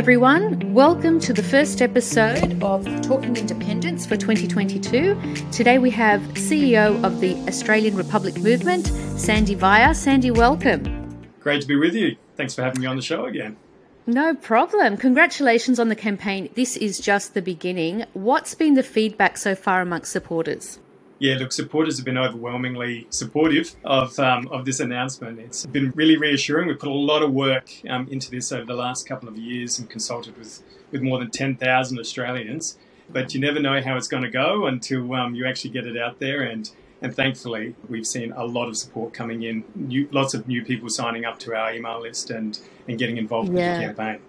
everyone. Welcome to the first episode of Talking Independence for 2022. Today, we have CEO of the Australian Republic Movement, Sandy Biar. Sandy, welcome. Great to be with you. Thanks for having me on the show again. No problem. Congratulations on the campaign. This is just the beginning. What's been the feedback so far amongst supporters? Yeah, look, supporters have been overwhelmingly supportive of um, of this announcement. It's been really reassuring. We've put a lot of work um, into this over the last couple of years and consulted with, with more than 10,000 Australians. But you never know how it's going to go until um, you actually get it out there. And, and thankfully, we've seen a lot of support coming in, new, lots of new people signing up to our email list and, and getting involved yeah. with the campaign.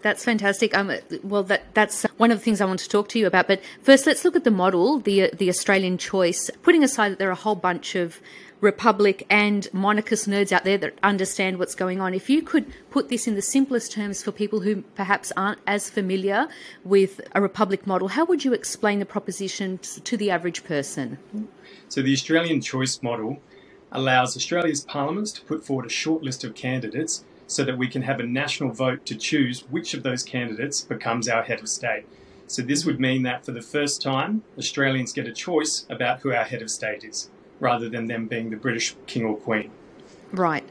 That's fantastic. Um, well, that that's one of the things I want to talk to you about. But first, let's look at the model, the the Australian choice. Putting aside that there are a whole bunch of Republic and monarchist nerds out there that understand what's going on. If you could put this in the simplest terms for people who perhaps aren't as familiar with a Republic model, how would you explain the proposition to the average person? So, the Australian choice model allows Australia's parliaments to put forward a short list of candidates so that we can have a national vote to choose which of those candidates becomes our head of state. So this would mean that for the first time, Australians get a choice about who our head of state is, rather than them being the British king or queen. Right.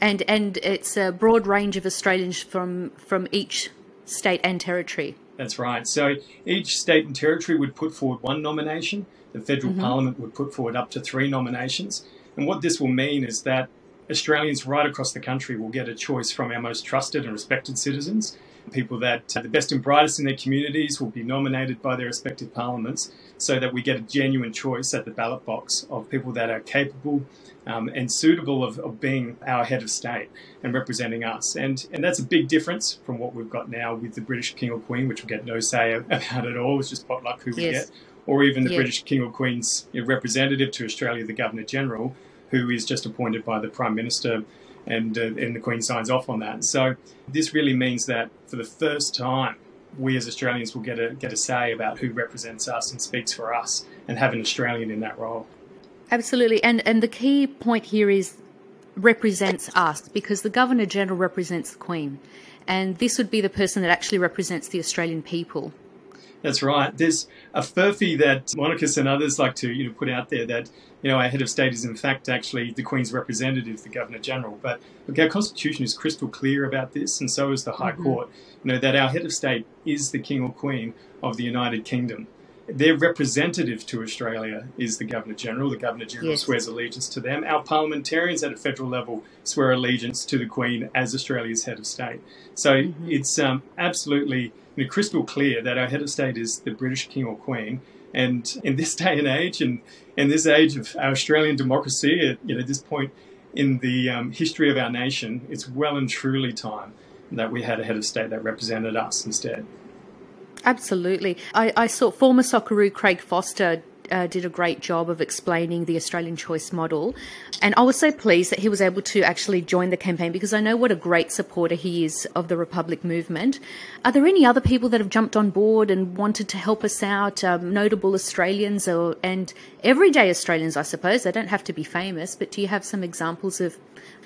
And and it's a broad range of Australians from from each state and territory. That's right. So each state and territory would put forward one nomination. The federal mm-hmm. parliament would put forward up to three nominations. And what this will mean is that Australians right across the country will get a choice from our most trusted and respected citizens. People that uh, the best and brightest in their communities will be nominated by their respective parliaments so that we get a genuine choice at the ballot box of people that are capable um, and suitable of, of, being our head of state and representing us. And, and that's a big difference from what we've got now with the British King or Queen, which we get no say about at all. It's just potluck who we yes. get. Or even the yes. British King or Queen's representative to Australia, the Governor General, who is just appointed by the Prime Minister, and, uh, and the Queen signs off on that. So this really means that for the first time, we as Australians will get a get a say about who represents us and speaks for us, and have an Australian in that role. Absolutely, and and the key point here is represents us because the Governor General represents the Queen, and this would be the person that actually represents the Australian people. That's right. There's a furphy that monarchists and others like to you know put out there that you know our head of state is in fact actually the Queen's representative, the Governor General. But look, our Constitution is crystal clear about this, and so is the High mm-hmm. Court. You know that our head of state is the King or Queen of the United Kingdom. Their representative to Australia is the Governor General. The Governor General yes. swears allegiance to them. Our parliamentarians at a federal level swear allegiance to the Queen as Australia's head of state. So mm-hmm. it's um, absolutely you know, crystal clear that our head of state is the British king or queen. And in this day and age, and in this age of our Australian democracy, at you know this point in the um, history of our nation, it's well and truly time that we had a head of state that represented us instead. Absolutely. I, I saw former Socceroo Craig Foster uh, did a great job of explaining the Australian choice model. And I was so pleased that he was able to actually join the campaign because I know what a great supporter he is of the Republic movement. Are there any other people that have jumped on board and wanted to help us out, um, notable Australians or, and everyday Australians, I suppose? They don't have to be famous, but do you have some examples of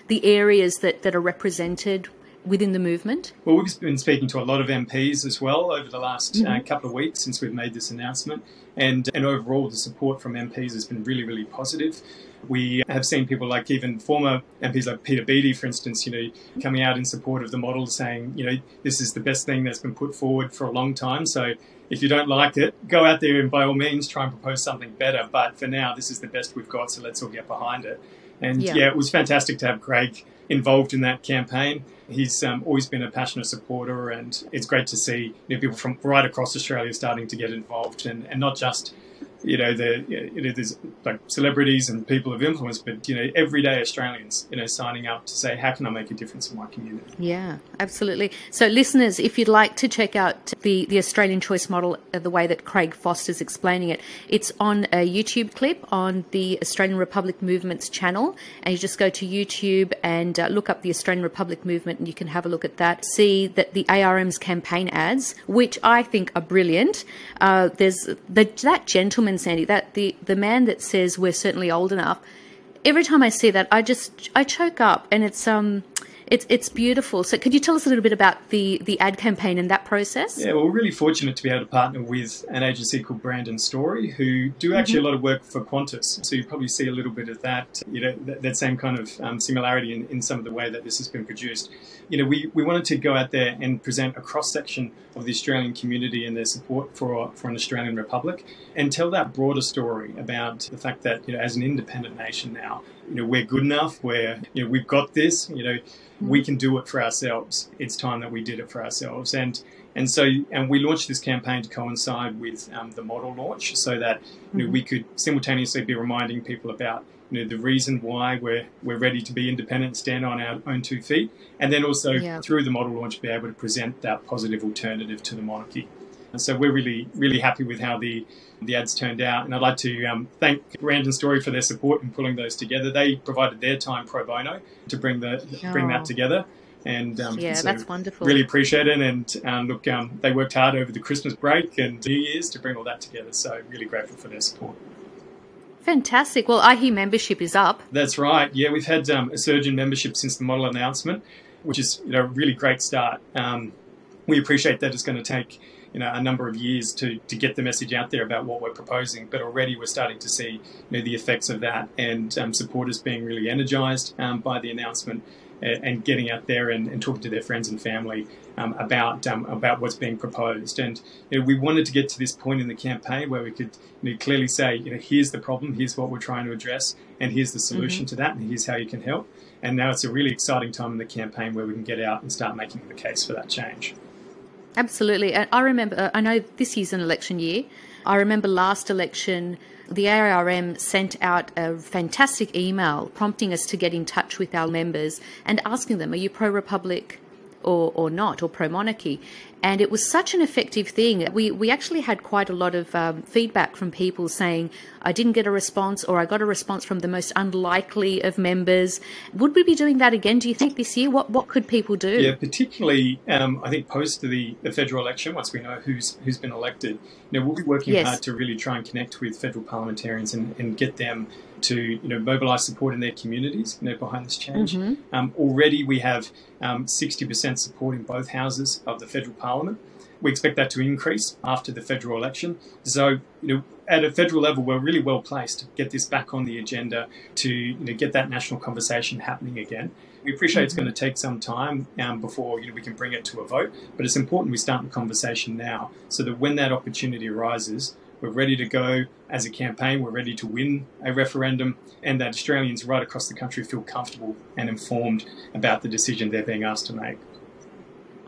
the areas that, that are represented within the movement? Well, we've been speaking to a lot of MPs as well over the last uh, mm-hmm. uh, couple of weeks since we've made this announcement, and and overall the support from MPs has been really really positive. We have seen people like even former MPs like Peter Beattie, for instance, you know, coming out in support of the model, saying, you know, this is the best thing that's been put forward for a long time. So if you don't like it, go out there and by all means try and propose something better. But for now, this is the best we've got, so let's all get behind it. And yeah, yeah it was fantastic to have Craig involved in that campaign. He's um, always been a passionate supporter, and it's great to see you know, people from right across Australia starting to get involved, and, and not just you know, the you know, there's like celebrities and people of influence, but you know, everyday Australians, you know, signing up to say, how can I make a difference in my community? Yeah, absolutely. So, listeners, if you'd like to check out the the Australian Choice Model, uh, the way that Craig Foster's explaining it, it's on a YouTube clip on the Australian Republic Movement's channel, and you just go to YouTube and uh, look up the Australian Republic Movement, and you can have a look at that. See that the ARM's campaign ads, which I think are brilliant. Uh, there's the, that gentleman Sandy, that the the man that says we're certainly old enough. Every time I see that, I just I choke up, and it's um, It's it's beautiful. So, could you tell us a little bit about the the ad campaign and that process? Yeah, well, we're really fortunate to be able to partner with an agency called Brandon Story, who do actually mm-hmm. a lot of work for Qantas. So you probably see a little bit of that, you know, that, that same kind of um, similarity in, in some of the way that this has been produced. You know, we, we wanted to go out there and present a cross section of the Australian community and their support for for an Australian republic, and tell that broader story about the fact that you know, as an independent nation now, you know, we're good enough. We're you know, we've got this. You know we can do it for ourselves. It's time that we did it for ourselves. And and so and we launched this campaign to coincide with um, the model launch, so that you know, mm-hmm. we could simultaneously be reminding people about you know the reason why we're we're ready to be independent, stand on our own two feet, and then also yeah. through the model launch be able to present that positive alternative to the monarchy. And so we're really really happy with how the the ads turned out. And I'd like to um, thank Brandon Story for their support in pulling those together. They provided their time pro bono to bring the oh. bring that together. And um, yeah, so that's wonderful. Really appreciate it. And um, look, um, they worked hard over the Christmas break and New Year's to bring all that together. So really grateful for their support. Fantastic. Well, IHE membership is up. That's right. Yeah, we've had um, a surge in membership since the model announcement, which is you know, a really great start. Um, we appreciate that it's going to take you know a number of years to to get the message out there about what we're proposing. But already we're starting to see you know, the effects of that, and um, supporters being really energised um, by the announcement. And getting out there and, and talking to their friends and family um, about um, about what's being proposed, and you know, we wanted to get to this point in the campaign where we could you know, clearly say, you know, here's the problem, here's what we're trying to address, and here's the solution mm-hmm. to that, and here's how you can help. And now it's a really exciting time in the campaign where we can get out and start making the case for that change. Absolutely. I remember, uh, I know this is an election year. I remember last election, the ARM sent out a fantastic email prompting us to get in touch with our members and asking them, Are you pro Republic or, or not, or pro monarchy? And it was such an effective thing. We, we actually had quite a lot of um, feedback from people saying, I didn't get a response, or I got a response from the most unlikely of members. Would we be doing that again, do you think, this year? What, what could people do? Yeah, particularly, um, I think, post the, the federal election, once we know who's, who's been elected, you know, we'll be working yes. hard to really try and connect with federal parliamentarians and, and get them to you know mobilise support in their communities you know behind this change. Mm-hmm. Um, already we have um, 60% support in both houses of the federal parliament. We expect that to increase after the federal election. So you know at a federal level, we're really well placed to get this back on the agenda to you know, get that national conversation happening again. We appreciate mm-hmm. it's going to take some time um, before you know, we can bring it to a vote, but it's important we start the conversation now so that when that opportunity arises, we're ready to go as a campaign. We're ready to win a referendum, and that Australians right across the country feel comfortable and informed about the decision they're being asked to make.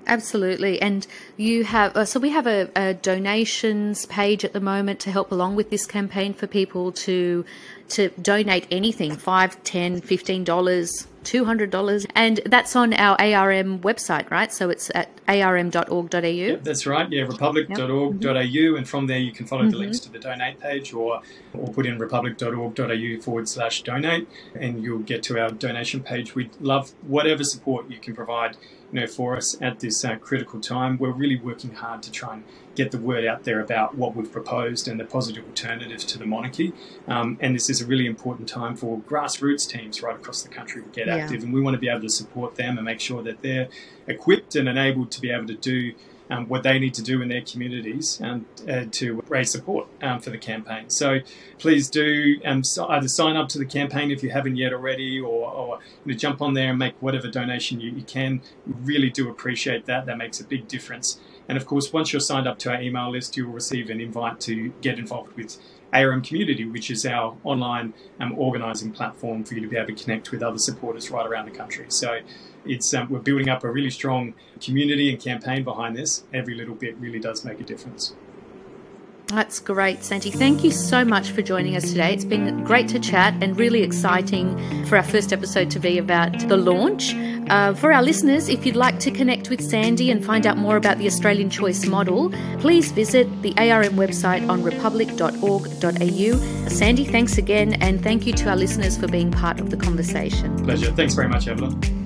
Absolutely. And you have, uh, so we have a, a, donations page at the moment to help along with this campaign for people to to donate anything, five, ten, fifteen dollars $200. And that's on our ARM website, right? So it's at arm.org.au. Yep, that's right. Yeah, republic.org.au. Yep. And from there, you can follow mm-hmm. the links to the donate page or, or put in republic.org.au forward slash donate, and you'll get to our donation page. We'd love whatever support you can provide you know, for us at this uh, critical time. We're really working hard to try and get the word out there about what we've proposed and the positive alternative to the monarchy. Um, and this is a really important time for grassroots teams right across the country to get yeah. active, and we want to be able to support them and make sure that they're equipped and enabled to be able to do. Um, what they need to do in their communities um, uh, to raise support um, for the campaign. So please do um, either sign up to the campaign if you haven't yet already, or, or you know, jump on there and make whatever donation you, you, can. We really do appreciate that. That makes a big difference. And of course, once you're signed up to our email list, you'll receive an invite to get involved with ARM Community, which is our online um, organising platform for you to be able to connect with other supporters right around the country. So it's um, we're building up a really strong community and campaign behind this. Every little bit really does make a difference. That's great, Sandy. Thank you so much for joining us today. It's been great to chat and really exciting for our first episode to be about the launch. Uh, for our listeners, if you'd like to connect with Sandy and find out more about the Australian Choice model, please visit the ARM website on republic.org.au. Sandy, thanks again, and thank you to our listeners for being part of the conversation. Pleasure. Thanks very much, Evelyn.